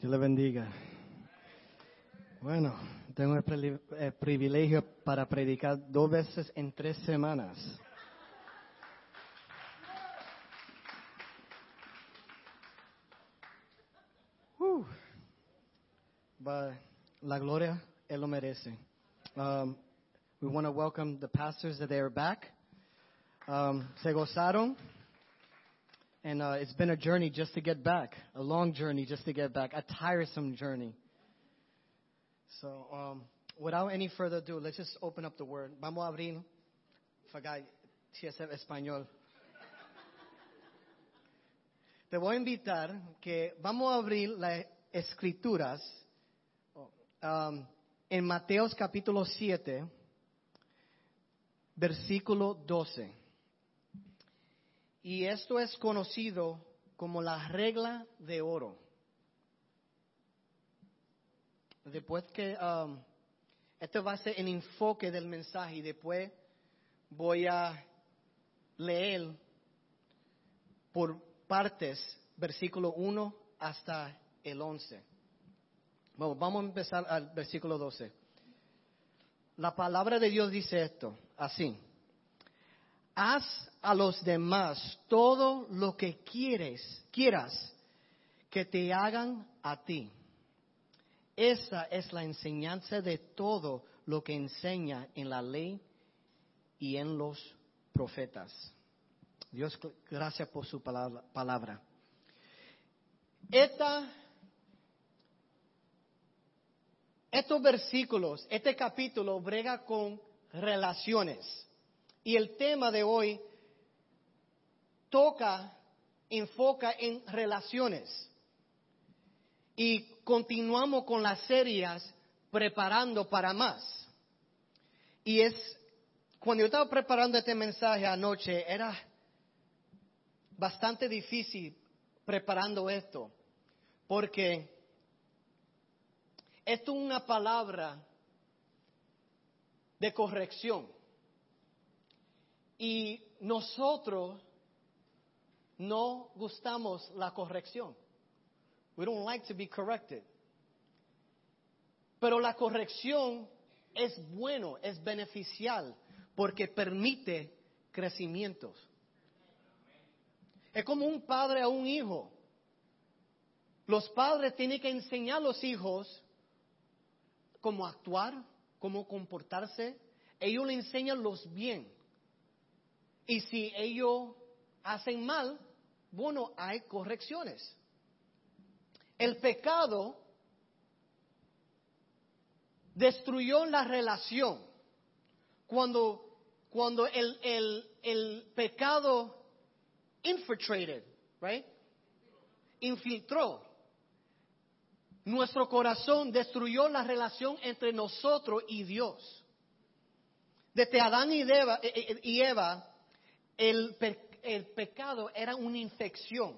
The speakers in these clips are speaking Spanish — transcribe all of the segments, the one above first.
Dios le bendiga. Bueno, tengo el, privilegio para predicar dos veces en tres semanas. Uh, la gloria, Él lo merece. Um, we want to welcome the pastors that they are back. Um, se gozaron. And uh, it's been a journey just to get back, a long journey just to get back, a tiresome journey. So, um, without any further ado, let's just open up the word. Vamos a abrir. Forgot TSF español. Te voy a invitar que vamos a abrir las escrituras um, en Mateos capítulo 7, versículo 12. Y esto es conocido como la regla de oro. Después que um, esto va a ser el enfoque del mensaje y después voy a leer por partes versículo 1 hasta el 11. Bueno, vamos a empezar al versículo 12. La palabra de Dios dice esto, así haz a los demás todo lo que quieres, quieras que te hagan a ti. Esa es la enseñanza de todo lo que enseña en la ley y en los profetas. Dios, gracias por su palabra. estos versículos, este capítulo brega con relaciones. Y el tema de hoy toca, enfoca en relaciones. Y continuamos con las series preparando para más. Y es, cuando yo estaba preparando este mensaje anoche, era bastante difícil preparando esto, porque esto es una palabra de corrección. Y nosotros no gustamos la corrección. We don't like to be corrected. Pero la corrección es bueno, es beneficial, porque permite crecimientos. Es como un padre a un hijo. Los padres tienen que enseñar a los hijos cómo actuar, cómo comportarse. Ellos le enseñan los bien. Y si ellos hacen mal, bueno, hay correcciones. El pecado destruyó la relación. Cuando, cuando el, el, el pecado infiltrated, right? Infiltró. Nuestro corazón destruyó la relación entre nosotros y Dios. Desde Adán y Eva, eh, eh, y Eva el, pecado era una infección.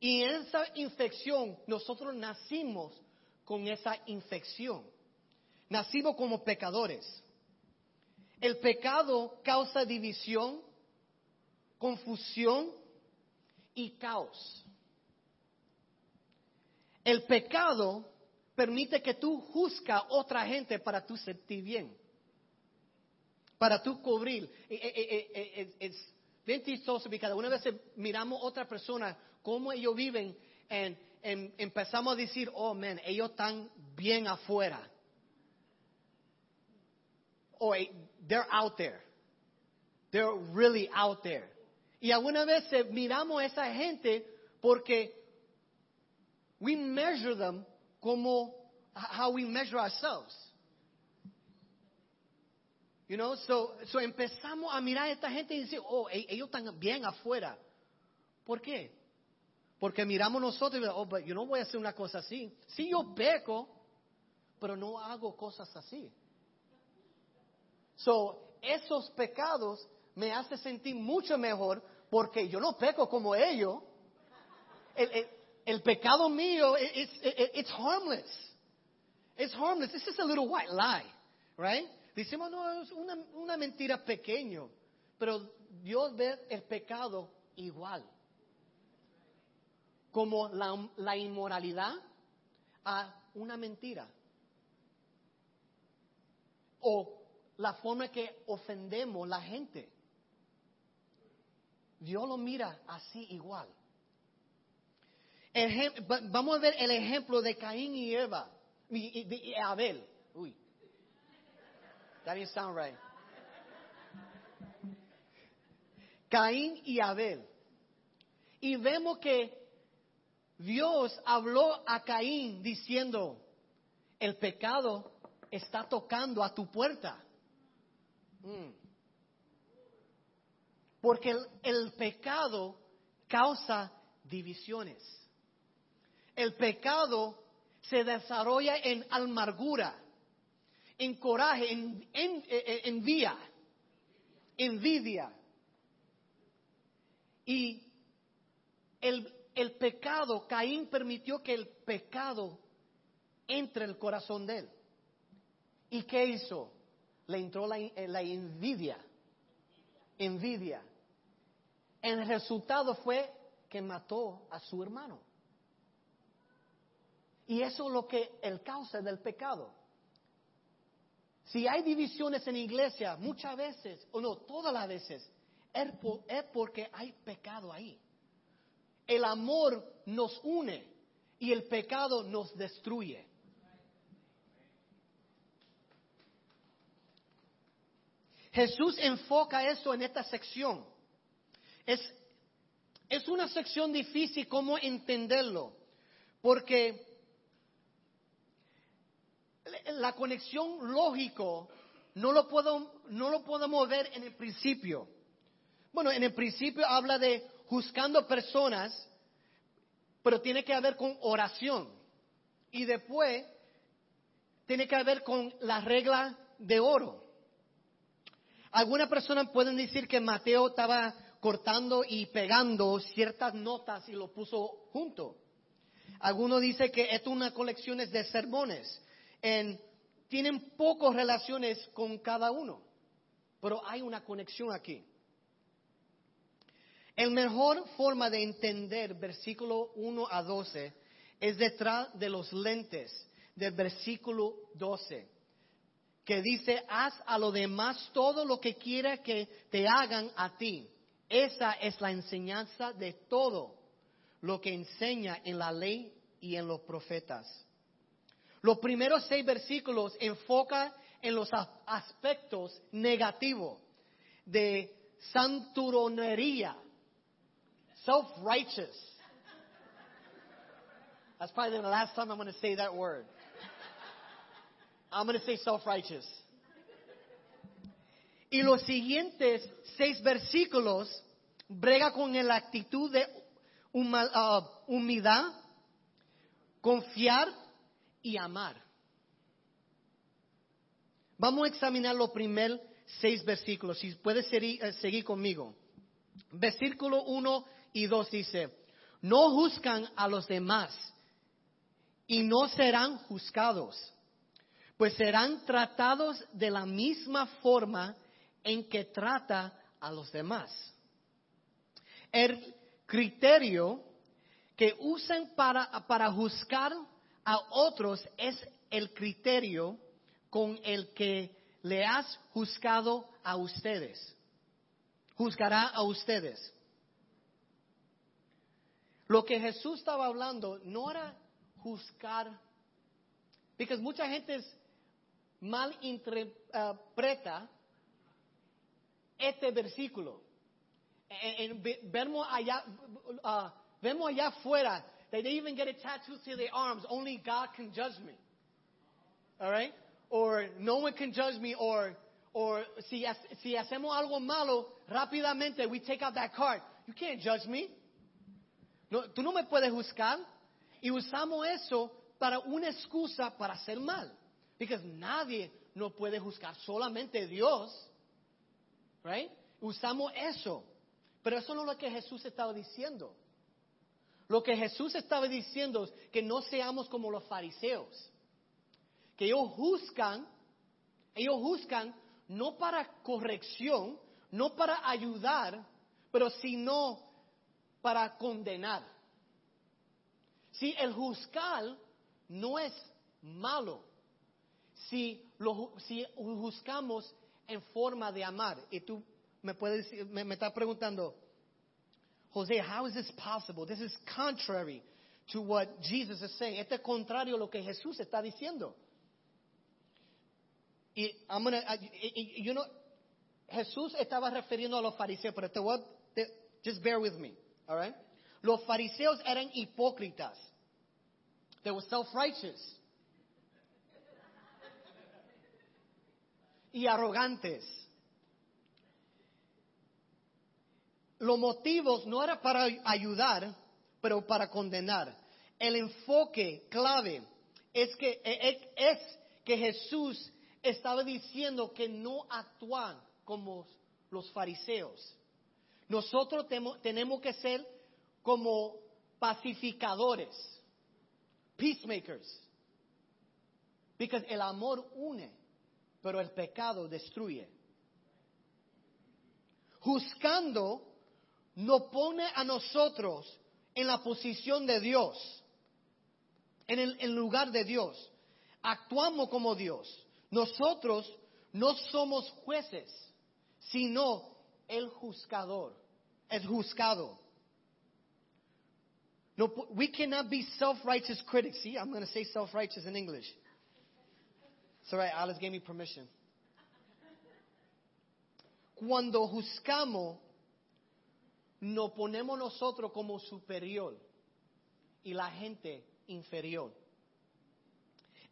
Y esa infección nosotros nacimos con esa infección. Nacimos como pecadores. El pecado causa división, confusión y caos. El pecado permite que tú juzgas a otra gente para tú sentir bien para tú cubrir. Es bien porque cada una vez miramos a otra persona, cómo ellos viven, y empezamos a decir, oh, man, ellos están bien afuera. Oh, they're out there. They're really out there. Y alguna vez miramos a esa gente porque we measure them como how we measure ourselves. You know, so, so empezamos a mirar a esta gente y decir, oh, e-, ellos están bien afuera. ¿Por qué? Porque miramos nosotros y oh, but yo no voy a hacer una cosa así. Sí, yo peco, pero no hago cosas así. So, esos pecados me hacen sentir mucho mejor porque yo no peco como ellos. El, el, pecado mío, it's, it's harmless. It's harmless. This is a little white lie, right? Decimos, no, es una, una mentira pequeño, pero Dios ve el pecado igual. como la, la inmoralidad a una mentira. O la forma que ofendemos la gente. Dios lo mira así igual. vamos a ver el ejemplo de Caín y Eva, y, y Abel. Uy, that didn't sound right. Caín y Abel. Y vemos que Dios habló a Caín diciendo, el pecado está tocando a tu puerta. Mm. Porque el, pecado causa divisiones. El pecado se desarrolla en amargura, en coraje, en, en, envidia, envidia. Y el, el pecado, Caín permitió que el pecado entre el corazón de él. ¿Y qué hizo? Le entró la, eh, la envidia. Envidia. El resultado fue que mató a su hermano. Y eso es lo que el causa del pecado. Si hay divisiones en iglesia, muchas veces, o no, todas las veces, es porque hay pecado ahí. El amor nos une y el pecado nos destruye. Jesús enfoca eso en esta sección. Es, es una sección difícil cómo entenderlo, porque la conexión lógico no lo, puedo, no lo podemos ver en el principio. Bueno, en el principio habla de juzgando personas, pero tiene que ver con oración. Y después tiene que ver con la regla de oro. Algunas personas pueden decir que Mateo estaba cortando y pegando ciertas notas y lo puso junto. Algunos dicen que esto es una colección de sermones. En, tienen pocas relaciones con cada uno, pero hay una conexión aquí. La mejor forma de entender versículo 1 a 12 es detrás de los lentes del versículo 12, que dice, haz a lo demás todo lo que quiera que te hagan a ti. Esa es la enseñanza de todo lo que enseña en la ley y en los profetas. Los primeros seis versículos enfocan en los aspectos negativos de santuronería, Self-righteous. That's probably the last time I'm going to say that word. I'm going to say self-righteous. Y los siguientes seis versículos brega con la actitud de uh, humildad, confiar y amar. Vamos a examinar los primeros seis versículos. Si puedes seguir, eh, seguir conmigo. Versículo 1 y 2 dice, no juzgan a los demás y no serán juzgados, pues serán tratados de la misma forma en que trata a los demás. El criterio que usan para, para juzgar a otros es el criterio con el que le has juzgado a ustedes. Juzgará a ustedes. Lo que Jesús estaba hablando no era juzgar, porque mucha gente mal interpreta este versículo. vemos allá, uh, vemos allá afuera, they even get a tattoo to their arms. Only God can judge me. All right? Or no one can judge me. Or, or si, si hacemos algo malo, rápidamente we take out that card. You can't judge me. No, tú no me puedes juzgar. Y usamos eso para una excusa para hacer mal. Porque nadie nos puede juzgar, solamente Dios. Right? Usamos eso. Pero eso no es lo que Jesús estaba diciendo. Lo que Jesús estaba diciendo es que no seamos como los fariseos. Que ellos juzgan, ellos juzgan no para corrección, no para ayudar, pero sino para condenar. Si el juzgar no es malo, si, lo, si juzgamos en forma de amar, y tú me puedes me estás preguntando, José, how is this possible? This is contrary to what Jesus is saying. Este es contrario a lo que Jesús está diciendo. Y I'm gonna, I- you know, Jesús estaba refiriendo a los fariseos, pero te voy a- te- just bear with me, all right? Los fariseos eran hipócritas. They were self-righteous. Y arrogantes. Los motivos no era para ayudar, pero para condenar. El enfoque clave es que, es, es que Jesús estaba diciendo que no actúan como los fariseos. Nosotros tenemos que ser como pacificadores, peacemakers. Porque el amor une, pero el pecado destruye. Juzgando nos pone a nosotros en la posición de Dios, en el lugar de Dios. Actuamos como Dios. Nosotros no somos jueces, sino el juzgador, el juzgado. No, we cannot be self-righteous critics. See, I'm going to say self-righteous in English. It's all Alice gave me permission. Cuando juzgamos, nos ponemos nosotros como superior y la gente inferior.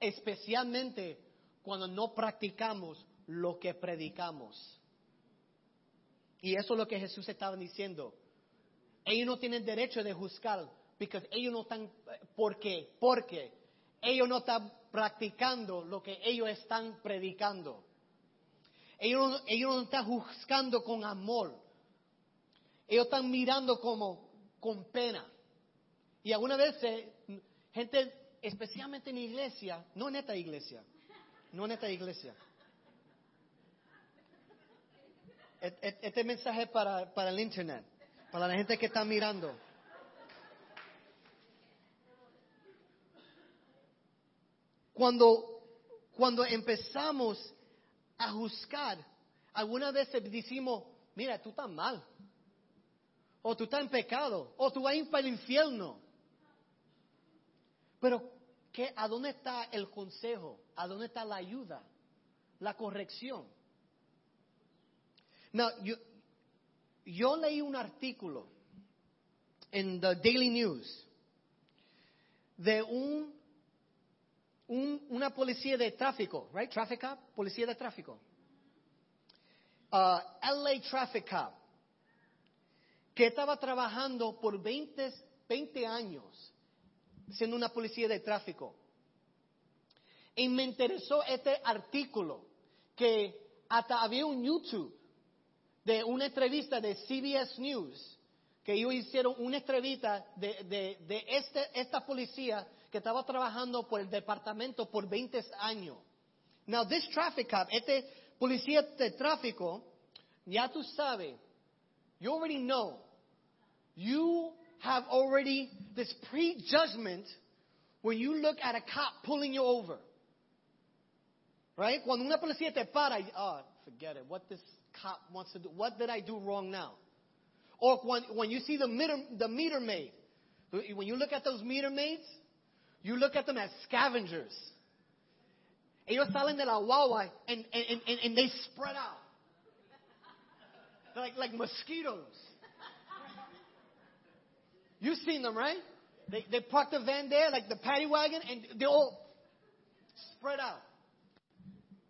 Especialmente cuando no practicamos lo que predicamos. Y eso es lo que Jesús estaba diciendo. Ellos no tienen derecho de juzgar, porque ellos no están, ¿por qué? Porque ellos no están practicando lo que ellos están predicando. Ellos, ellos no están juzgando con amor. Ellos están mirando como con pena. Y algunas veces, gente, especialmente en iglesia, no en esta iglesia, no en esta iglesia. Et- et- Este mensaje es para, para el internet, para la gente que está mirando. Cuando, cuando empezamos a juzgar, algunas veces decimos, mira, tú estás mal, o tú estás en pecado, o tú vas a ir para el infierno. Pero, ¿qué, ¿a dónde está el consejo? ¿A dónde está la ayuda? La corrección. Now, yo, yo leí un artículo en the Daily News de un, un- una policía de tráfico, right? Traffic cop, policía de tráfico. Uh, LA Traffic Cop, que estaba trabajando por 20, 20 años siendo una policía de tráfico. Y me interesó este artículo que hasta había un YouTube de una entrevista de CBS News, que ellos hicieron una entrevista de este, esta policía que estaba trabajando por el departamento por 20 años. Now, this traffic cop, este policía de tráfico, ya tú sabes, you already know, you have already this prejudgment when you look at a cop pulling you over. Right? Cuando una policía te para, oh, forget it. What this cop wants to do. What did I do wrong now? Or when, when you see the meter, the meter maid, when you look at those meter maids, you look at them as scavengers. Ellos salen de la guagua and, and, and, and they spread out. Like, like mosquitoes. You've seen them, right? They, they park the van there, like the paddy wagon, and they all spread out.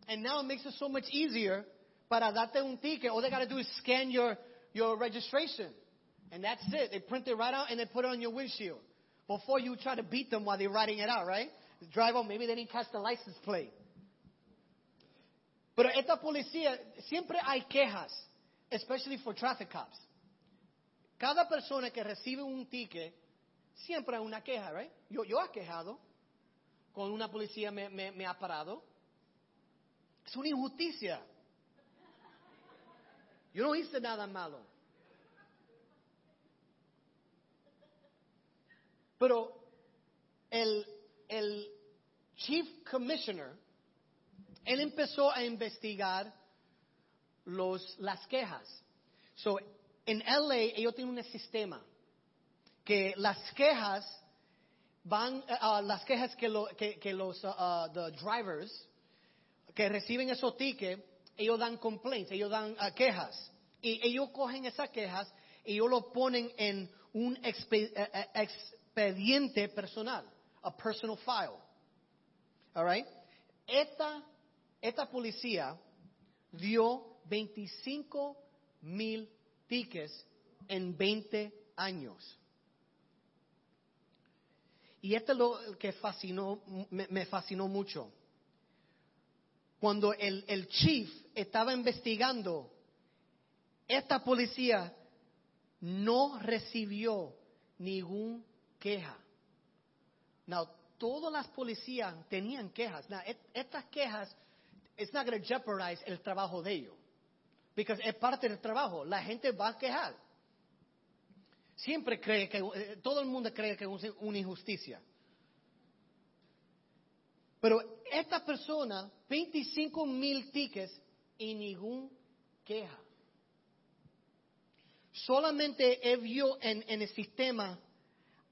And now it makes it so much easier para darte un ticket. All they got to do is scan your, your registration. And that's it. They print it right out and they put it on your windshield. Before you try to beat them while they're writing it out, right? Drive driver, maybe they didn't catch the license plate. Pero esta policía, siempre hay quejas, especially for traffic cops. Cada persona que recibe un ticket, siempre hay una queja, right? Yo, yo he quejado, con una policía me, me, me ha parado. Es una injusticia. Yo no hice nada malo. Pero el, el Chief Commissioner, él empezó a investigar los, las quejas. So, en LA ellos tienen un sistema que las quejas van, uh, las quejas que, lo, que, los uh, the drivers que reciben esos tickets, ellos dan complaints, ellos dan quejas. Y ellos cogen esas quejas y ellos lo ponen en un expe, expediente personal, a personal file. All right? Esta, esta policía dio 25 mil en 20 años. Y esto es lo que fascinó, me, fascinó mucho. Cuando el, chief estaba investigando, esta policía no recibió ningún queja. Now, todas las policías tenían quejas. Now, estas quejas, it's not going to jeopardize el trabajo de ellos. Porque es parte del trabajo. La gente va a quejar. Siempre cree que, eh, todo el mundo cree que es una injusticia. Pero esta persona, 25 mil tickets y ningún queja. Solamente él vio en, en el sistema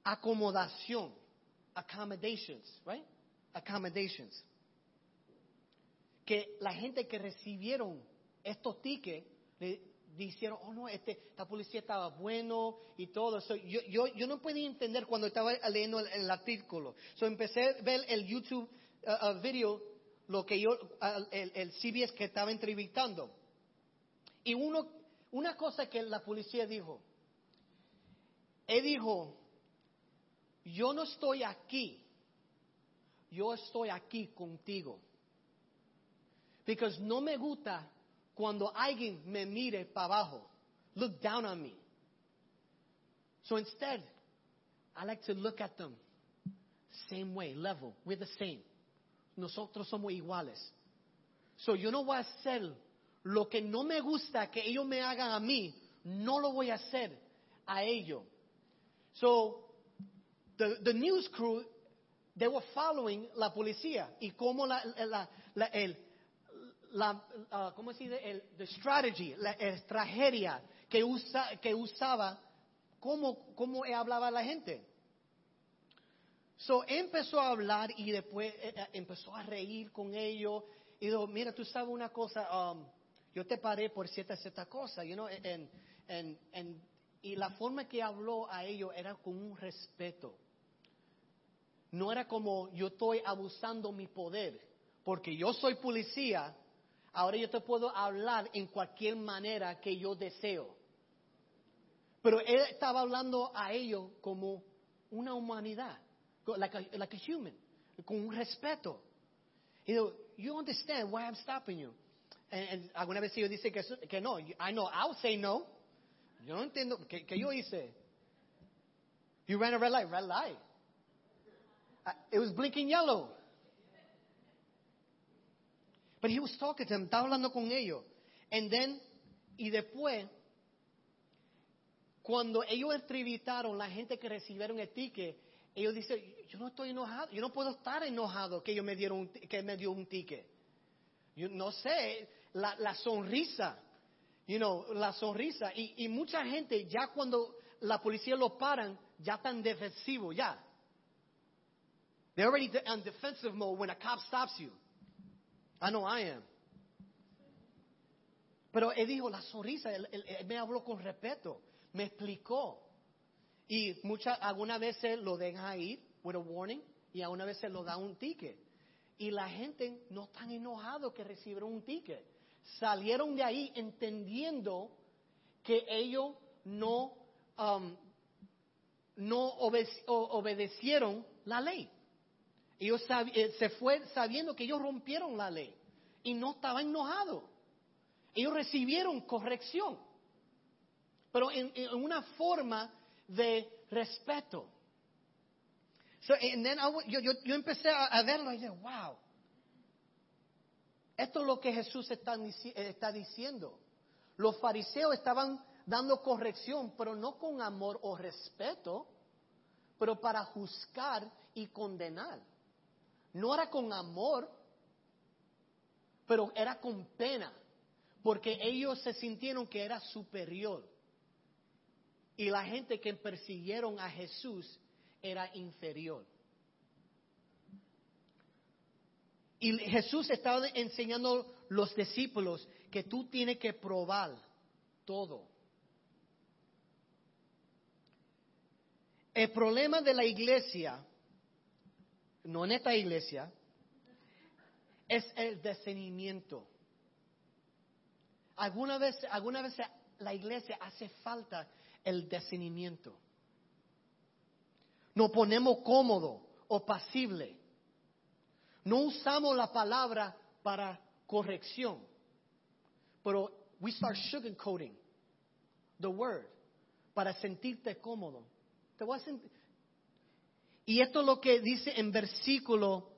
acomodación, accommodations, right? Accommodations. Que la gente que recibieron estos tickets le dijeron, oh no, este, esta policía estaba bueno y todo. So, yo, yo, yo, no podía entender cuando estaba leyendo el, artículo. So, empecé a ver el YouTube uh, video, lo que yo, uh, el, el CBS que estaba entrevistando. Y uno, una cosa que la policía dijo, él dijo, yo no estoy aquí, yo estoy aquí contigo. Porque no me gusta cuando alguien me mire para abajo. Look down on me. So instead, I like to look at them same way, level. We're the same. Nosotros somos iguales. So yo no voy a hacer lo que no me gusta que ellos me hagan a mí, no lo voy a hacer a ellos. So the, the news crew, they were following la policía y cómo la, la, la, el, la, uh, ¿cómo se dice? El, the strategy, la estrategia que, usa, que usaba, cómo, cómo hablaba la gente. So, empezó a hablar y después eh, eh, empezó a reír con ellos. Y dijo, mira, tú sabes una cosa, um, yo te paré por cierta, cierta cosa, you know, en, en, en, y la forma que habló a ellos era con un respeto. No era como yo estoy abusando mi poder, porque yo soy policía, ahora yo te puedo hablar en cualquier manera que yo deseo. Pero él estaba hablando a ellos como una humanidad, like like a human, con un respeto. Y digo, you understand why I'm stopping you. And, alguna vez ellos dicen que, que no, I know, I'll say no. Yo no entiendo, ¿qué, qué yo hice? You ran a red light, red light. It was blinking yellow. But he was talking to them, estaba hablando con ellos. And then, y después, cuando ellos entrevistaron la gente que recibieron el ticket, ellos dicen, yo no estoy enojado, yo no puedo estar enojado que ellos me dieron que me dio un ticket. Yo no sé, la, la sonrisa, you know, la sonrisa. Y, y, mucha gente ya cuando la policía lo paran, ya están defensivos, ya. They're already on defensive mode when a cop stops you. I know I am. Pero él dijo, la sonrisa, él, me habló con respeto, me explicó. Y muchas, algunas veces lo deja ir with a warning y algunas veces lo da un ticket. Y la gente no están enojados que recibieron un ticket. Salieron de ahí entendiendo que ellos no, um, no obede obedecieron la ley. Ellos eh, se fue sabiendo que ellos rompieron la ley y no estaban enojados. Ellos recibieron corrección, pero en, una forma de respeto. So, and then I, yo, empecé a, verlo y dije, wow, esto es lo que Jesús está, está diciendo. Los fariseos estaban dando corrección, pero no con amor o respeto, pero para juzgar y condenar. No era con amor, pero era con pena, porque ellos se sintieron que era superior. Y la gente que persiguieron a Jesús era inferior. Y Jesús estaba enseñando a los discípulos que tú tienes que probar todo. El problema de la iglesia, no en esta iglesia, es el detenimiento. Alguna vez, alguna vez la iglesia hace falta el detenimiento. Nos ponemos cómodo o pasible. No usamos la palabra para corrección, pero we start sugarcoating the word para sentirte cómodo. Te voy a sentir. Y esto es lo que dice en versículo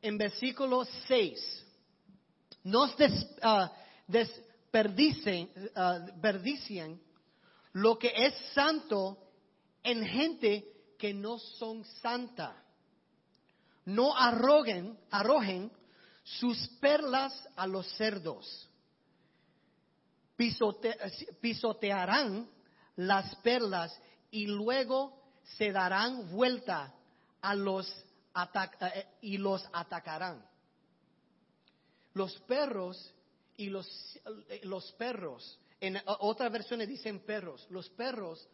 en versículo 6. Nos ah, desperdicien, ah, desperdician lo que es santo en gente que no son santa. No arrojen, arrojen sus perlas a los cerdos. pisotearán las perlas y luego se darán vuelta a los eh, y los atacarán. Los perros y los, eh, los perros, en otras versiones dicen perros, los perros,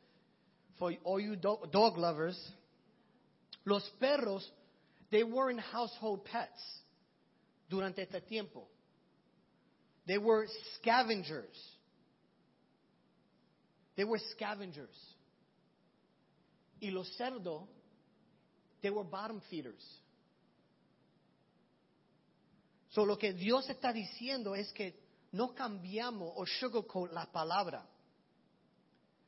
for all you dog lovers, los perros, they weren't household pets durante este tiempo. They were scavengers. They were scavengers. Y los cerdos They were bottom feeders. So lo que Dios está diciendo es que no cambiamos o sugarcoat la palabra,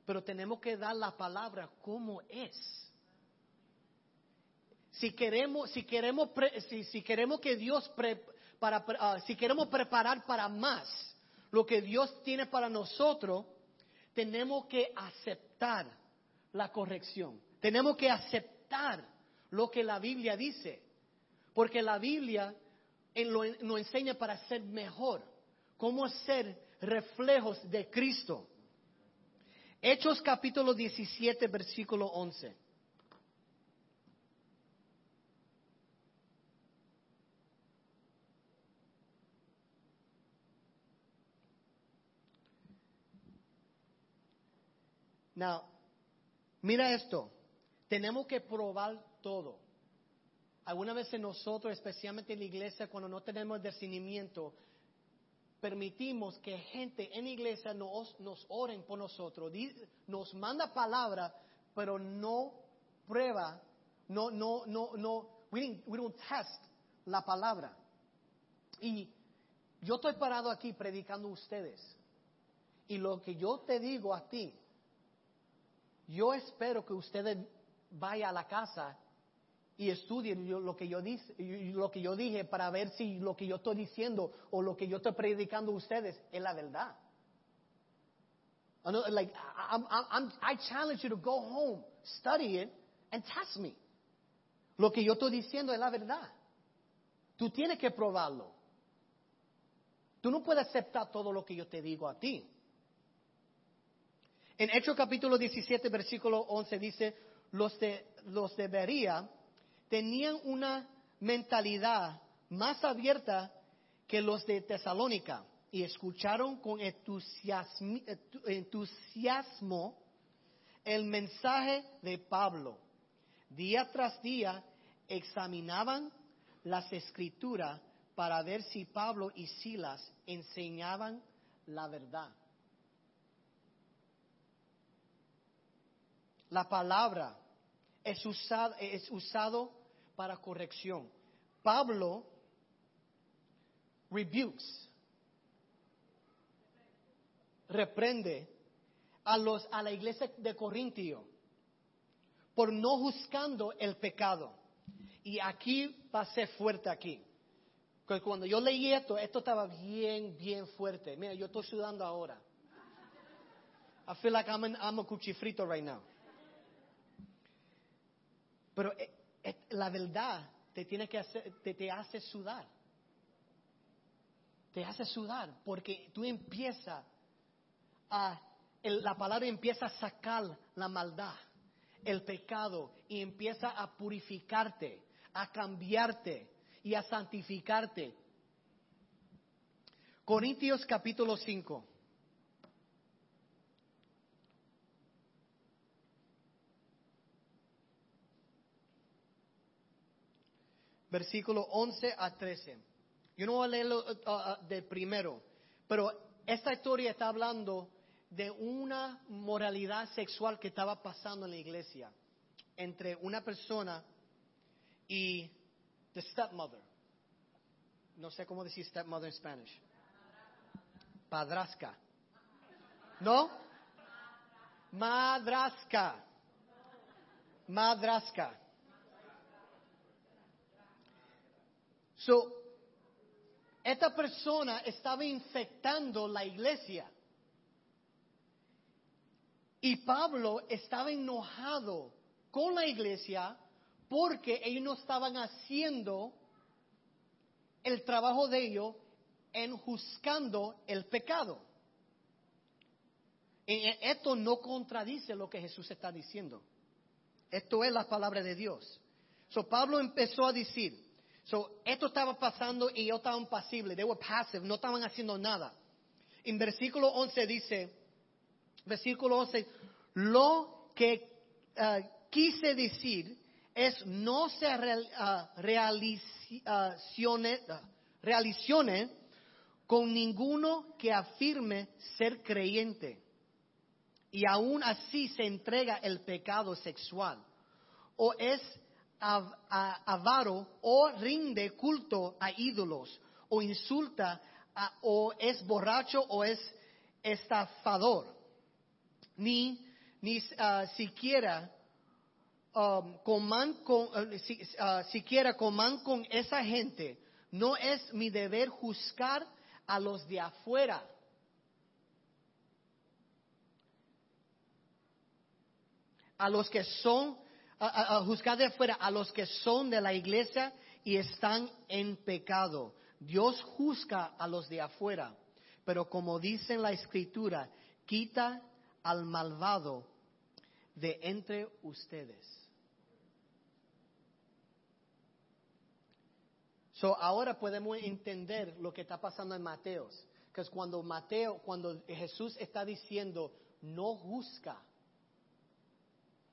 pero tenemos que dar la palabra como es. Si queremos, si queremos, si, queremos que Dios para, ah, si queremos preparar para más lo que Dios tiene para nosotros, tenemos que aceptar la corrección. Tenemos que aceptar lo que la Biblia dice, porque la Biblia nos enseña para ser mejor, cómo ser reflejos de Cristo. Hechos capítulo 17, versículo 11. Now, mira esto. Tenemos que probar todo. Algunas veces nosotros, especialmente en la iglesia, cuando no tenemos discernimiento, permitimos que gente en la iglesia nos, nos oren por nosotros, nos manda palabra, pero no prueba, no, no, no, no, we, we don't test la palabra. Y yo estoy parado aquí predicando a ustedes. Y lo que yo te digo a ti, yo espero que ustedes vayan a la casa y estudien lo que yo dije, lo que yo dije para ver si lo que yo estoy diciendo o lo que yo estoy predicando a ustedes es la verdad. Like, I challenge you to go home, study it, and test me. Lo que yo estoy diciendo es la verdad. Tú tienes que probarlo. Tú no puedes aceptar todo lo que yo te digo a ti. En Hechos capítulo 17, versículo 11 dice, los de, los debería tenían una mentalidad más abierta que los de Tesalónica y escucharon con entusiasmo el mensaje de Pablo. Día tras día examinaban las escrituras para ver si Pablo y Silas enseñaban la verdad. La palabra es usado, es usado para corrección. Pablo rebukes, reprende a, los, a la iglesia de Corintio por no juzgando el pecado. Y aquí pasé fuerte aquí. Porque cuando yo leí esto, esto estaba bien, bien fuerte. Mira, yo estoy sudando ahora. I feel like I'm, I'm a cuchifrito right now. Pero eh, eh, la verdad te tiene que hacer, te, hace sudar. Te hace sudar porque tú empiezas a, la palabra empieza a sacar la maldad, el pecado y empieza a purificarte, a cambiarte y a santificarte. Corintios capítulo 5. Versículo 11 a 13. Yo no voy a leerlo uh, de primero, pero esta historia está hablando de una moralidad sexual que estaba pasando en la iglesia entre una persona y the stepmother. No sé cómo decir stepmother en Spanish. Padrasca. ¿No? Madrasca. Madrasca. So, esta persona estaba infectando la iglesia. Y Pablo estaba enojado con la iglesia porque ellos no estaban haciendo el trabajo de ellos en juzgando el pecado. E- Esto no contradice lo que Jesús está diciendo. Esto es la palabra de Dios. So Pablo empezó a decir, so esto estaba pasando y ellos estaban pasibles, they were passive, no estaban haciendo nada. En versículo 11 dice, versículo 11, lo que ah, quise decir es no se real- ah, realizione con ninguno que afirme ser creyente. Y aún así se entrega el pecado sexual. O es avaro o rinde culto a ídolos o insulta o es borracho o es estafador. Ni ni ah, siquiera um, coman si- ah, siquiera coman con esa gente. No es mi deber juzgar a los de afuera. A los que son, a, a- de afuera, a los que son de la iglesia y están en pecado. Dios juzga a los de afuera, pero como dice en la escritura, quita al malvado de entre ustedes. So, ahora podemos entender lo que está pasando en Mateos, que es cuando Mateo, cuando Jesús está diciendo, no juzga,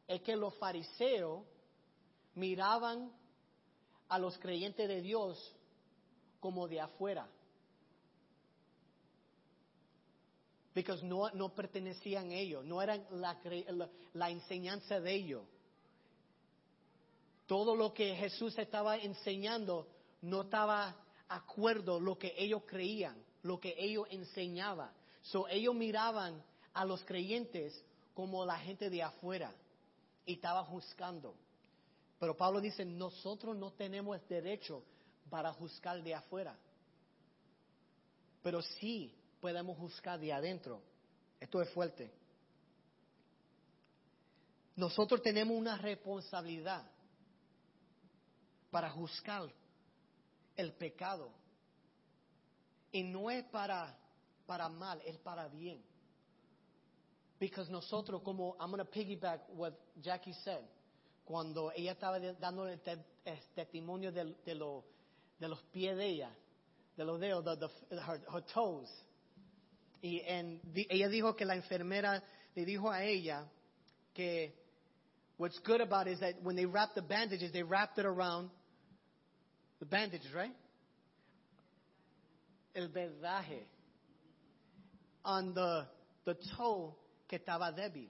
es que los fariseos miraban a los creyentes de Dios como de afuera. Porque no, pertenecían a ellos, no eran la- la enseñanza de ellos. Todo lo que Jesús estaba enseñando no estaba acuerdo lo que ellos creían, lo que ellos enseñaban. So, ellos miraban a los creyentes como la gente de afuera y estaba juzgando. Pero Pablo dice, nosotros no tenemos derecho para juzgar de afuera. Pero sí podemos juzgar de adentro. Esto es fuerte. Nosotros tenemos una responsabilidad para juzgar el pecado. Y no es para, para mal, es para bien. Because nosotros, como, I'm going to piggyback what Jackie said, cuando ella estaba de- dando el, te- testimonio del- de, lo- de los pies de ella, de los dedos, the- her, her toes. Y en- ella dijo que la enfermera le dijo a ella que what's good about it is that when they wrap the bandages, they wrapped it around the bandages, right? El vendaje on the, the toe estaba débil.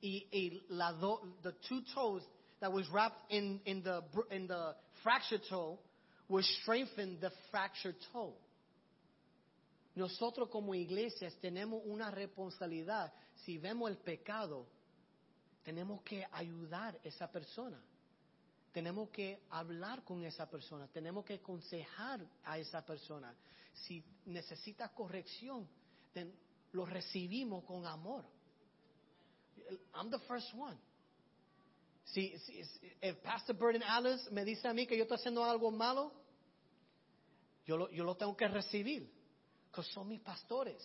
Y, y la do, the two toes that was wrapped in, in, the, in the fractured toe was strengthened the fractured toe. Nosotros como iglesias tenemos una responsabilidad. Si vemos el pecado, tenemos que ayudar a esa persona. Tenemos que hablar con esa persona. Tenemos que aconsejar a esa persona. Si necesita corrección, lo recibimos con amor. I'm the first one. Si, si, si el Pastor Burden Alice me dice a mí que yo estoy haciendo algo malo, yo lo, yo lo tengo que recibir, porque son mis pastores.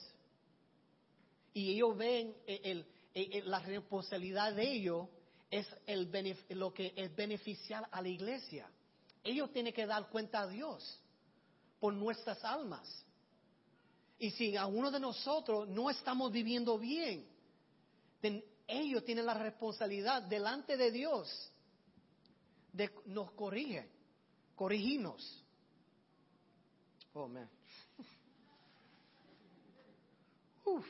Y ellos ven el, el, el, la responsabilidad de ellos es el lo que es beneficiar a la iglesia. Ellos tienen que dar cuenta a Dios por nuestras almas. Y si a uno de nosotros no estamos viviendo bien, ellos tienen la responsabilidad delante de Dios de nos corrige, corregirnos. Oh, man. Uf.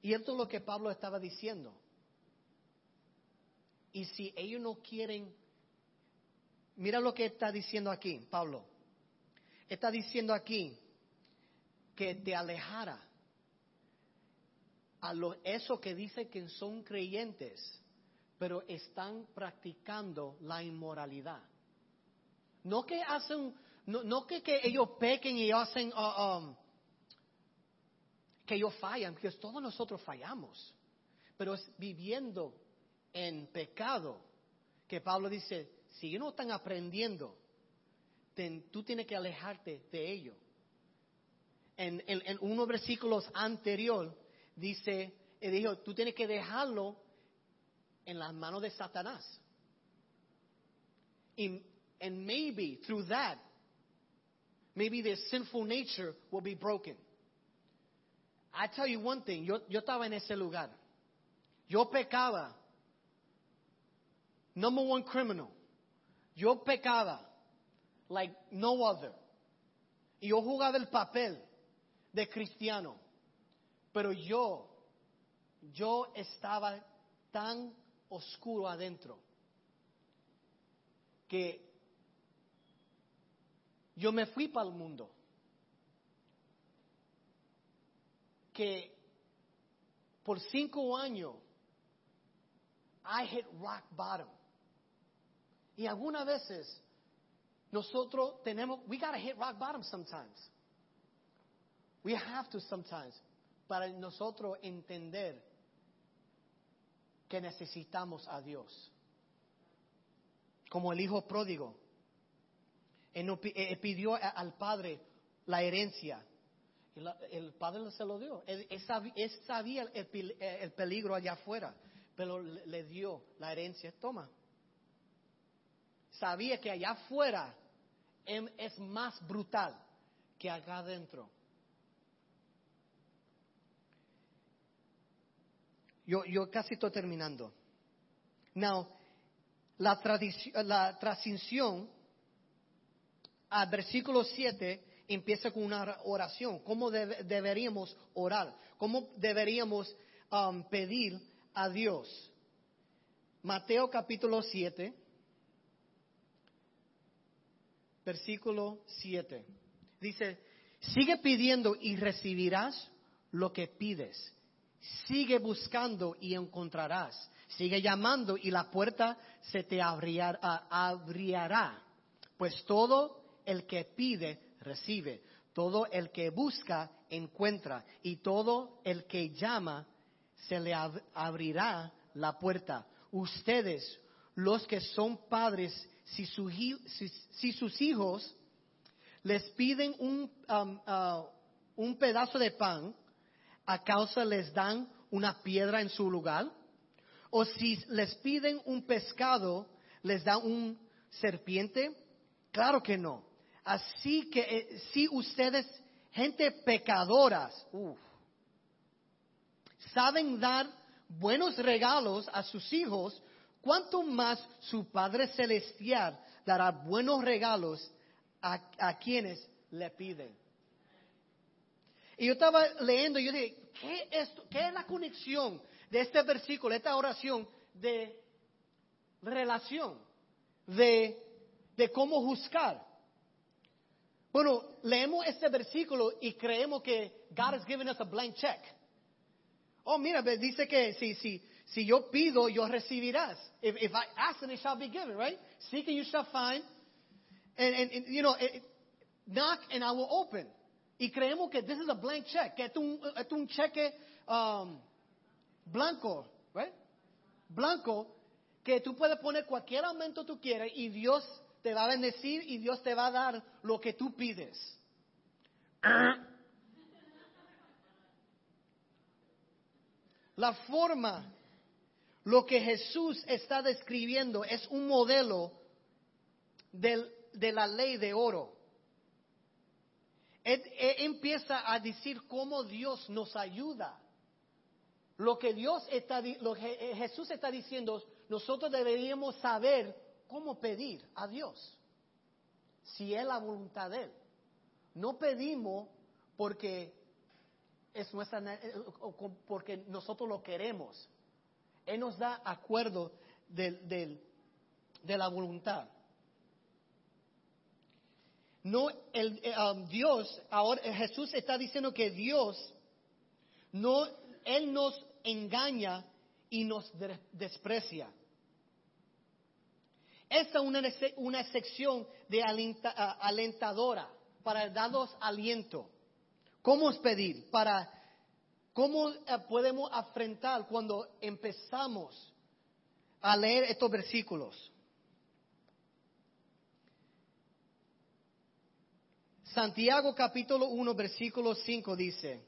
Y esto es lo que Pablo estaba diciendo. Y si ellos no quieren, mira lo que está diciendo aquí, Pablo. Está diciendo aquí que te alejara a lo, eso que dice que son creyentes, pero están practicando la inmoralidad. No que hacen, no, no que, que, ellos pequen y hacen, um, que ellos fallan, porque todos nosotros fallamos, pero es viviendo en pecado que Pablo dice, si no están aprendiendo, tú tienes que alejarte de ellos. En, en, en unos versículos anterior dice, él dijo, tú tienes que dejarlo en las manos de Satanás. And, and maybe through that, maybe their sinful nature will be broken. I tell you one thing, yo, yo estaba en ese lugar. Yo pecaba. Number one criminal. Yo pecaba like no other. Y yo jugaba el papel de cristiano. Pero yo, yo estaba tan oscuro adentro que yo me fui para el mundo. Que por cinco años I hit rock bottom. Y algunas veces nosotros tenemos, we gotta hit rock bottom sometimes. We have to sometimes para nosotros entender que necesitamos a Dios. Como el hijo pródigo. Él, pidió al padre la herencia. El padre se lo dio. Él, sabía el, peligro allá afuera, pero le dio la herencia. Toma. Sabía que allá afuera es más brutal que acá adentro. Yo, yo casi estoy terminando. Now, la, la transición al versículo 7 empieza con una oración. ¿Cómo deberíamos orar? ¿Cómo deberíamos um, pedir a Dios? Mateo capítulo 7, versículo 7. Dice, sigue pidiendo y recibirás lo que pides. Sigue buscando y encontrarás. Sigue llamando y la puerta se te abrirá. Pues todo el que pide, recibe. Todo el que busca, encuentra. Y todo el que llama, se le abrirá la puerta. Ustedes, los que son padres, si, sus hijos les piden un, um, uh, un pedazo de pan, ¿acaso les dan una piedra en su lugar? ¿O si les piden un pescado, les dan un serpiente? Claro que no. Así que eh, si ustedes, gente pecadoras, saben dar buenos regalos a sus hijos, ¿cuánto más su Padre Celestial dará buenos regalos a, a quienes le piden? Y yo estaba leyendo y yo dije, ¿qué es, ¿qué es la conexión de este versículo, esta oración de relación, de, de cómo juzgar? Bueno, leemos este versículo y creemos que God has given us a blank check. Oh, mira, dice que si, si, si yo pido, yo recibirás. If, if I ask, then it shall be given, right? Seek and you shall find. And, and, and you know, it, knock and I will open. Y creemos que this is a blank check, que es un, es un cheque um, blanco, right? blanco que tú puedes poner cualquier aumento tú quieras y Dios te va a bendecir y Dios te va a dar lo que tú pides. La forma, lo que Jesús está describiendo es un modelo de la ley de oro. Empieza a decir cómo Dios nos ayuda. Lo que Dios está, lo que Jesús está diciendo, nosotros deberíamos saber cómo pedir a Dios, si es la voluntad de Él. No pedimos porque es nuestra, porque nosotros lo queremos. Él nos da acuerdo de, la voluntad. No, el, eh, um, Dios, ahora Jesús está diciendo que Dios, no, Él nos engaña y nos desprecia. Esta es una, una de alentadora para darnos aliento. ¿Cómo es pedir? Para, ¿Cómo eh, podemos afrontar cuando empezamos a leer estos versículos? Santiago capítulo 1, versículo 5 dice,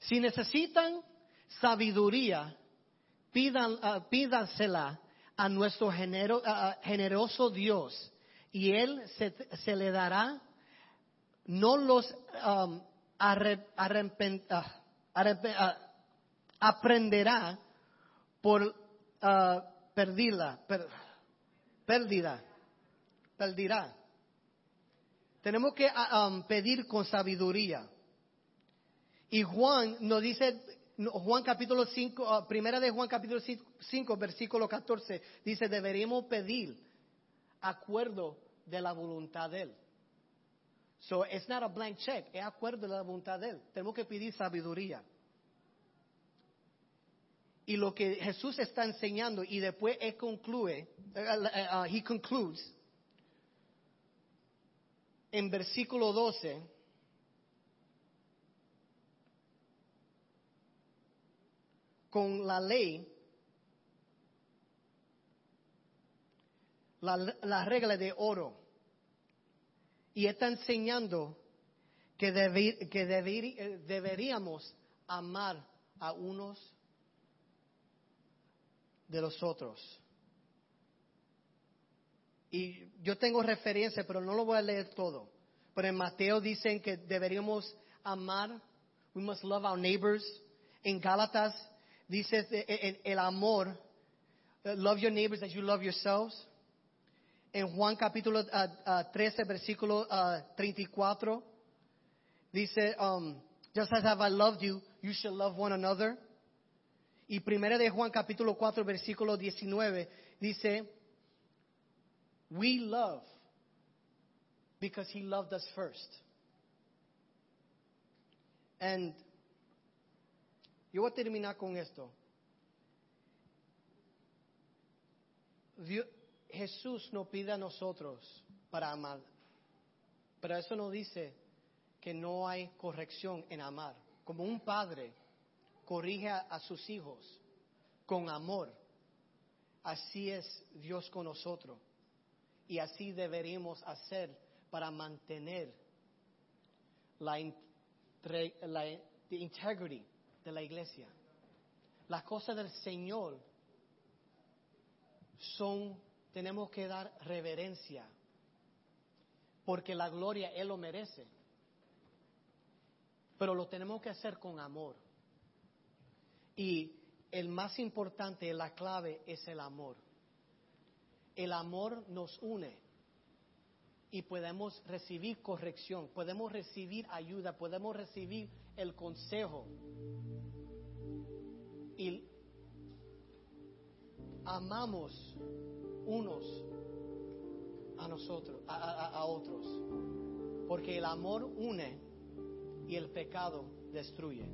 si necesitan sabiduría, pidan, ah, pídansela a nuestro generoso Dios y Él se, le dará, no los um, ah, ah, aprenderá por perdida, pérdida, perdirá. Tenemos que um, pedir con sabiduría. Y Juan nos dice Juan capítulo 5, ah, primera de Juan capítulo 5, versículo 14, dice, deberíamos pedir acuerdo de la voluntad de Él. So, it's not a blank check, es acuerdo de la voluntad de Él. Tenemos que pedir sabiduría. Y lo que Jesús está enseñando, y después él concluye, uh, he concludes, en versículo 12, con la ley, la, regla de oro. Y está enseñando que, que eh, deberíamos amar a unos de los otros. Y yo tengo referencia, pero no lo voy a leer todo. Pero en Mateo dicen que deberíamos amar, we must love our neighbors. En Gálatas dice el, amor, uh, love your neighbors as you love yourselves. En Juan capítulo 13, uh, uh, versículo 34, dice, um, just as have I loved you, you shall love one another. Y primera de Juan capítulo 4, versículo 19, dice, we love because he loved us first. And yo voy a terminar con esto. Jesús nos pide a nosotros para amar, pero eso no dice que no hay corrección en amar. Como un padre corrige a, sus hijos con amor, así es Dios con nosotros. Y así deberíamos hacer para mantener la, la integrity de la iglesia. Las cosas del Señor son, tenemos que dar reverencia, porque la gloria Él lo merece. Pero lo tenemos que hacer con amor. Y el más importante, la clave es el amor. El amor nos une y podemos recibir corrección, podemos recibir ayuda, podemos recibir el consejo y amamos unos a nosotros, a, a, a otros, porque el amor une y el pecado destruye.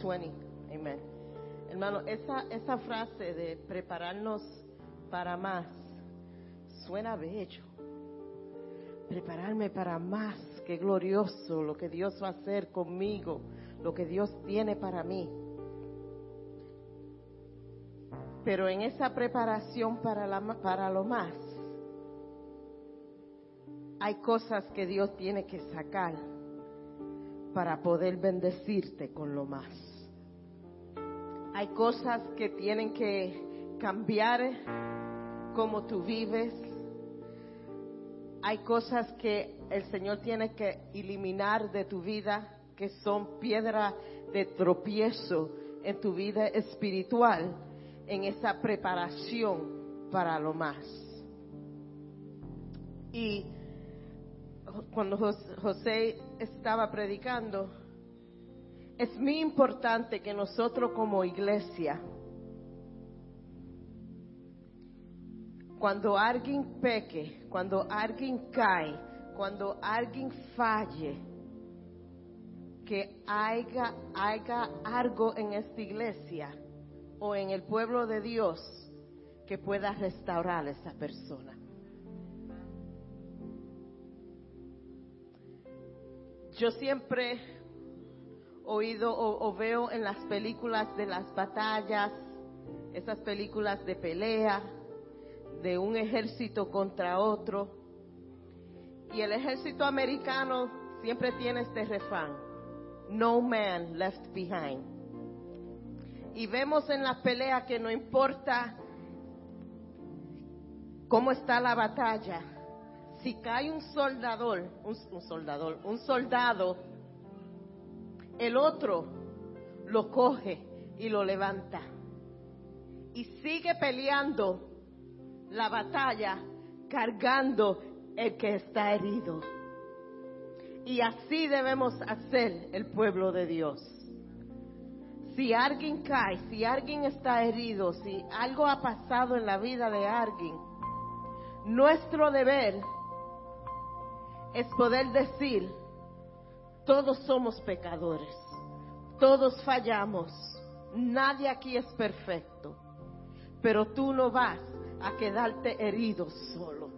Twenty. Hermano, esa, esa frase de prepararnos para más suena bello. Prepararme para más, qué glorioso lo que Dios va a hacer conmigo, lo que Dios tiene para mí. Pero en esa preparación para, la, para lo más, hay cosas que Dios tiene que sacar para poder bendecirte con lo más. Hay cosas que tienen que cambiar cómo tú vives. Hay cosas que el Señor tiene que eliminar de tu vida que son piedra de tropiezo en tu vida espiritual, en esa preparación para lo más. Y cuando José estaba predicando, es muy importante que nosotros como iglesia, cuando alguien peque, cuando alguien cae, cuando alguien falle, que haya, haya algo en esta iglesia o en el pueblo de Dios que pueda restaurar a esa persona. Yo siempre oído o, veo en las películas de las batallas, esas películas de pelea, de un ejército contra otro. Y el ejército americano siempre tiene este refrán, no man left behind. Y vemos en la pelea que no importa cómo está la batalla, si cae un soldador, un, soldador, un soldado, el otro lo coge y lo levanta. Y sigue peleando la batalla cargando el que está herido. Y así debemos hacer el pueblo de Dios. Si alguien cae, si alguien está herido, si algo ha pasado en la vida de alguien, nuestro deber es poder decir, todos somos pecadores, todos fallamos, nadie aquí es perfecto, pero tú no vas a quedarte herido solo.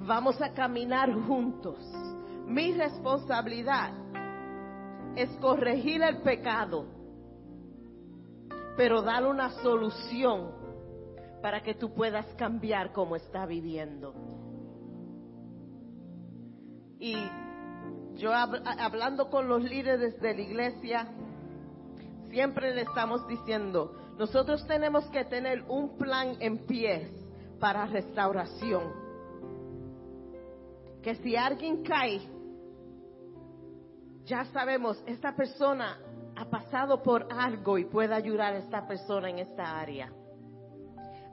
Vamos a caminar juntos. Mi responsabilidad es corregir el pecado, pero dar una solución para que tú puedas cambiar como está viviendo. Y yo hablando con los líderes de la iglesia, siempre le estamos diciendo, nosotros tenemos que tener un plan en pie para restauración. Que si alguien cae, ya sabemos, esta persona ha pasado por algo y puede ayudar a esta persona en esta área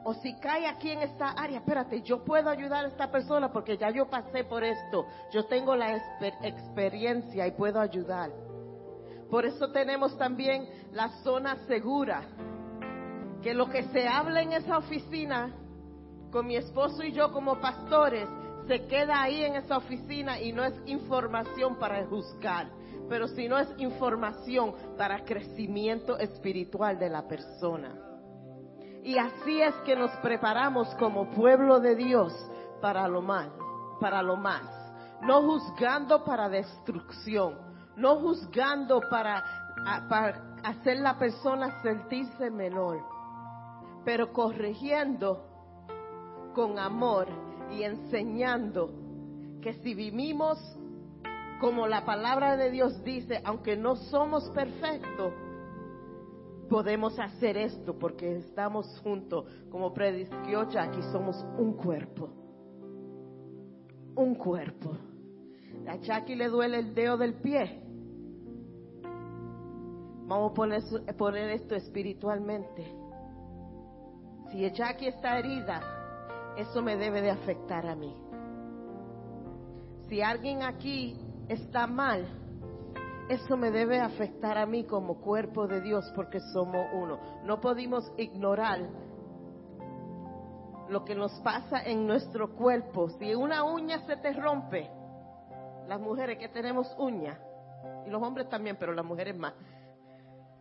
o si cae aquí en esta área, espérate, yo puedo ayudar a esta persona porque ya yo pasé por esto, yo tengo la experiencia y puedo ayudar. Por eso tenemos también la zona segura, que lo que se habla en esa oficina con mi esposo y yo como pastores, se queda ahí en esa oficina y no es información para juzgar, pero si no es información para crecimiento espiritual de la persona. Y así es que nos preparamos como pueblo de Dios para lo mal, para lo más. No juzgando para destrucción, no juzgando para, para hacer la persona sentirse menor, pero corrigiendo con amor y enseñando que si vivimos como la palabra de Dios dice, aunque no somos perfectos, podemos hacer esto porque estamos juntos, como predició Jackie, somos un cuerpo. Un cuerpo. A Jackie le duele el dedo del pie. Vamos a poner, esto espiritualmente. Si Jackie está herida, eso me debe de afectar a mí. Si alguien aquí está mal, eso me debe afectar a mí como cuerpo de Dios porque somos uno. No podemos ignorar lo que nos pasa en nuestro cuerpo. Si una uña se te rompe, las mujeres que tenemos uñas, y los hombres también, pero las mujeres más.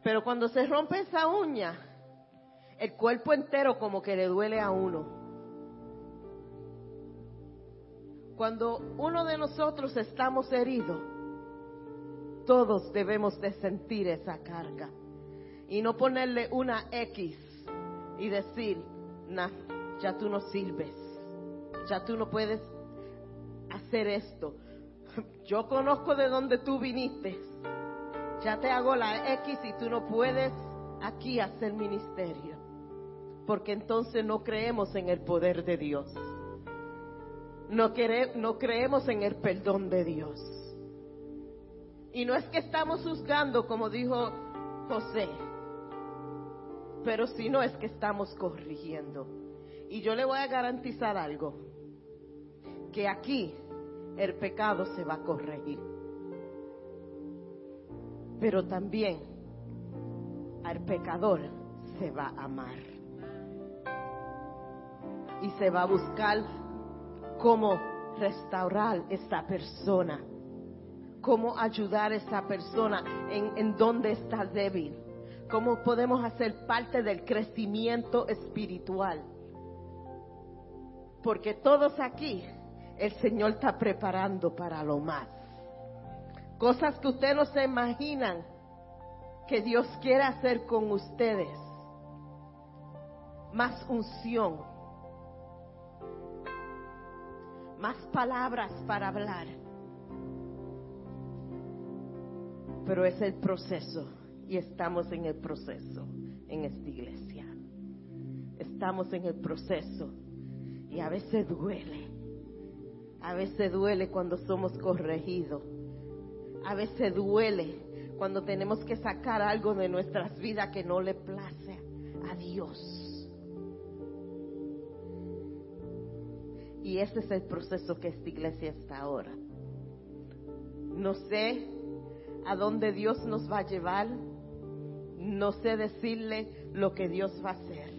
Pero cuando se rompe esa uña, el cuerpo entero como que le duele a uno. Cuando uno de nosotros estamos heridos, todos debemos de sentir esa carga y no ponerle una X y decir, nah, ya tú no sirves, ya tú no puedes hacer esto. Yo conozco de dónde tú viniste, ya te hago la X y tú no puedes aquí hacer ministerio, porque entonces no creemos en el poder de Dios. No, no creemos en el perdón de Dios. Y no es que estamos juzgando, como dijo José, pero si no es que estamos corrigiendo. Y yo le voy a garantizar algo, que aquí el pecado se va a corregir. Pero también al pecador se va a amar. Y se va a buscar cómo restaurar esa persona, cómo ayudar a esa persona en, en donde está débil, cómo podemos hacer parte del crecimiento espiritual. Porque todos aquí el Señor está preparando para lo más. Cosas que ustedes no se imaginan que Dios quiere hacer con ustedes. Más unción, más palabras para hablar. Pero es el proceso y estamos en el proceso en esta iglesia. Estamos en el proceso y a veces duele. A veces duele cuando somos corregidos. A veces duele cuando tenemos que sacar algo de nuestras vidas que no le place a Dios. Y ese es el proceso que esta iglesia está ahora. No sé a dónde Dios nos va a llevar. No sé decirle lo que Dios va a hacer.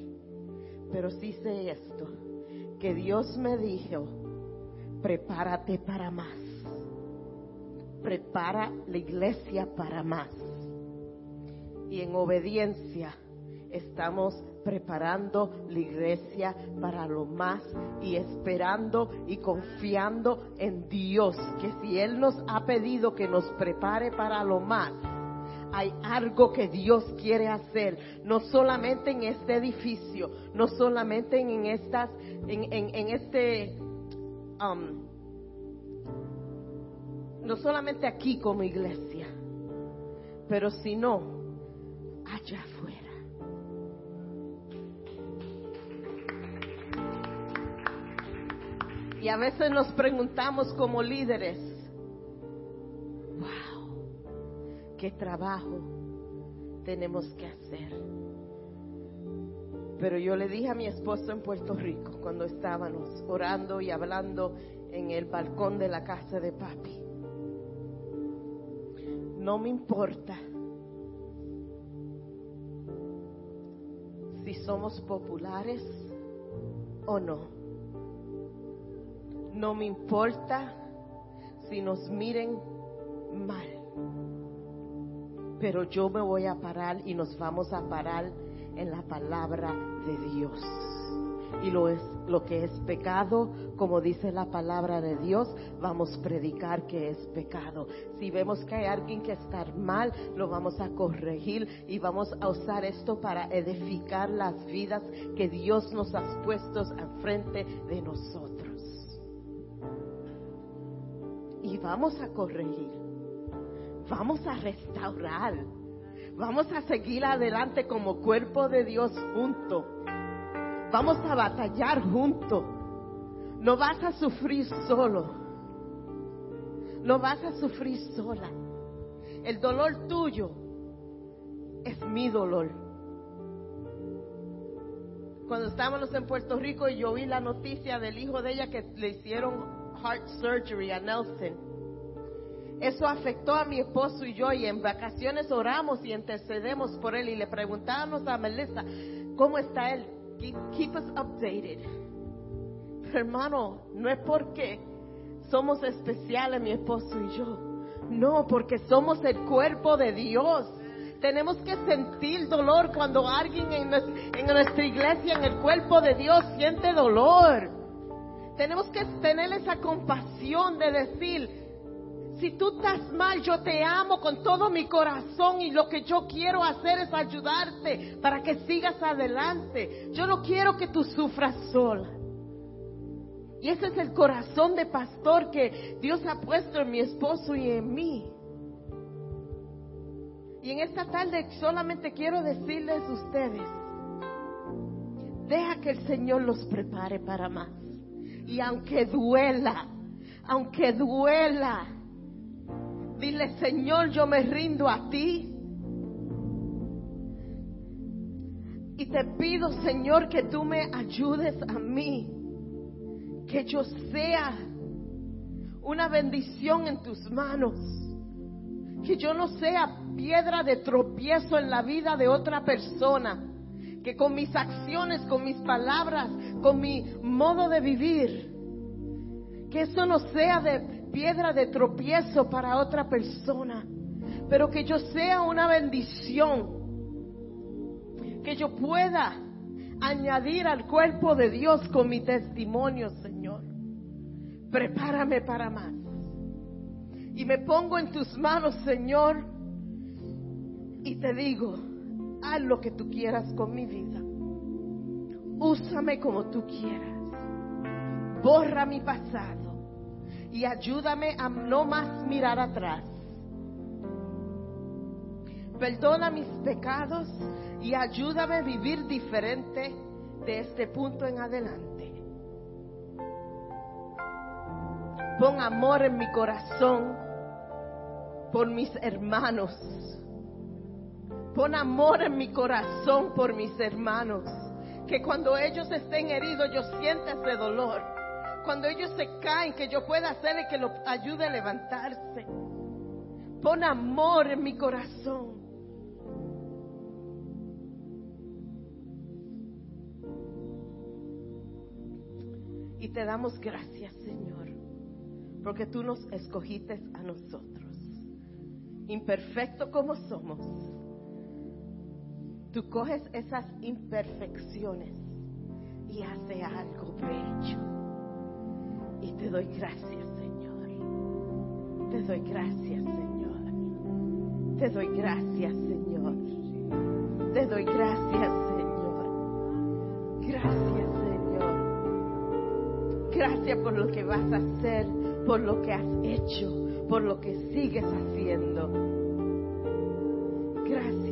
Pero sí sé esto, que Dios me dijo, prepárate para más. Prepara la iglesia para más. Y en obediencia estamos preparando la iglesia para lo más y esperando y confiando en Dios, que si Él nos ha pedido que nos prepare para lo más, hay algo que Dios quiere hacer, no solamente en este edificio, no solamente en estas, en, en, este, um, no solamente aquí como iglesia, pero sino allá Y a veces nos preguntamos como líderes, wow, qué trabajo tenemos que hacer. Pero yo le dije a mi esposo en Puerto Rico, cuando estábamos orando y hablando en el balcón de la casa de papi, no me importa si somos populares o no. No me importa si nos miren mal. Pero yo me voy a parar y nos vamos a parar en la palabra de Dios. Y lo es lo que es pecado, como dice la palabra de Dios, vamos a predicar que es pecado. Si vemos que hay alguien que está mal, lo vamos a corregir y vamos a usar esto para edificar las vidas que Dios nos ha puesto enfrente de nosotros. Y vamos a corregir, vamos a restaurar, vamos a seguir adelante como cuerpo de Dios junto, vamos a batallar junto, no vas a sufrir solo, no vas a sufrir sola, el dolor tuyo es mi dolor. Cuando estábamos en Puerto Rico y yo vi la noticia del hijo de ella que le hicieron heart surgery a Nelson. Eso afectó a mi esposo y yo y en vacaciones oramos y intercedemos por él y le preguntábamos a Melissa, ¿cómo está él? Keep, us updated. hermano, no es porque somos especiales mi esposo y yo. No, porque somos el cuerpo de Dios. Tenemos que sentir dolor cuando alguien en, nuestra iglesia, en el cuerpo de Dios, siente dolor. Tenemos que tener esa compasión de decir, si tú estás mal, yo te amo con todo mi corazón y lo que yo quiero hacer es ayudarte para que sigas adelante. Yo no quiero que tú sufras sola. Y ese es el corazón de pastor que Dios ha puesto en mi esposo y en mí. Y en esta tarde solamente quiero decirles a ustedes, deja que el Señor los prepare para más. Y aunque duela, aunque duela, dile Señor, yo me rindo a ti. Y te pido, Señor, que tú me ayudes a mí que yo sea una bendición en tus manos. Que yo no sea piedra de tropiezo en la vida de otra persona. Que con mis acciones, con mis palabras, con mi modo de vivir, que eso no sea de piedra de tropiezo para otra persona, pero que yo sea una bendición. Que yo pueda añadir al cuerpo de Dios con mi testimonio, Señor. Prepárame para más. Y me pongo en tus manos, Señor, y te digo, haz lo que tú quieras con mi vida. Úsame como tú quieras. Borra mi pasado y ayúdame a no más mirar atrás. Perdona mis pecados y ayúdame a vivir diferente de este punto en adelante. Pon amor en mi corazón por mis hermanos. Pon amor en mi corazón por mis hermanos. Que cuando ellos estén heridos yo sienta ese dolor. Cuando ellos se caen, que yo pueda hacerle que lo ayude a levantarse. Pon amor en mi corazón. Y te damos gracias, Señor, porque tú nos escogiste a nosotros, imperfecto como somos. Tú coges esas imperfecciones y haces algo bello. Y te doy gracias, Señor. Te doy gracias, Señor. Te doy gracias, Señor. Te doy gracias, Señor. Gracias, Gracias por lo que vas a hacer, por lo que has hecho, por lo que sigues haciendo. Gracias.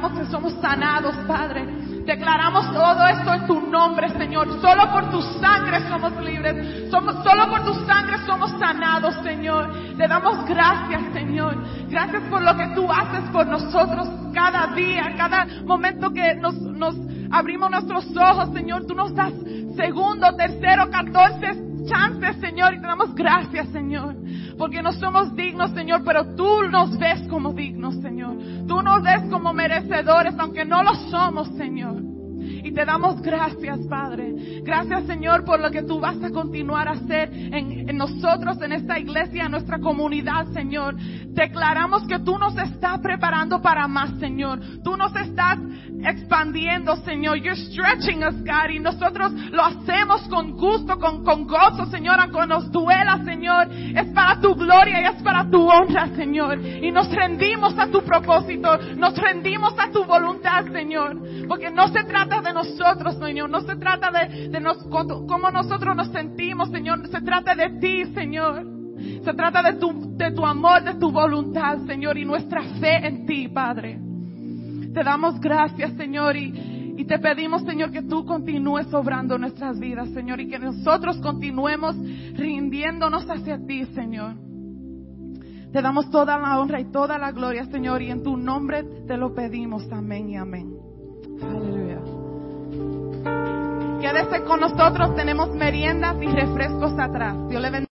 Que somos sanados, Padre. Declaramos todo esto en tu nombre, Señor. Solo por tu sangre somos libres. Solo por tu sangre somos sanados, Señor. Te damos gracias, Señor. Gracias por lo que tú haces por nosotros cada día, cada momento que nos abrimos nuestros ojos, Señor. Tú nos das segundo, tercero, catorce chances, Señor, y te damos gracias, Señor, porque no somos dignos, Señor, pero tú nos ves como dignos, Señor. Tú nos ves como merecedores, aunque no lo somos, Señor. Te damos gracias, Padre. Gracias, Señor, por lo que tú vas a continuar a hacer en, nosotros, en esta iglesia, en nuestra comunidad, Señor. Declaramos que tú nos estás preparando para más, Señor. Tú nos estás expandiendo, Señor. You're stretching us, God. Y nosotros lo hacemos con gusto, con, gozo, Señor. Aunque nos duela, Señor. Es para tu gloria y es para tu honra, Señor. Y nos rendimos a tu propósito. Nos rendimos a tu voluntad, Señor. Porque no se trata de nosotros, Señor. No se trata de, de nos, cómo nosotros nos sentimos, Señor. Se trata de ti, Señor. Se trata de tu, amor, de tu voluntad, Señor, y nuestra fe en ti, Padre. Te damos gracias, Señor, y, y te pedimos, Señor, que tú continúes obrando nuestras vidas, Señor, y que nosotros continuemos rindiéndonos hacia ti, Señor. Te damos toda la honra y toda la gloria, Señor, y en tu nombre te lo pedimos. Amén y amén. Aleluya. Quédese con nosotros, tenemos meriendas y refrescos atrás. Dios le bendiga.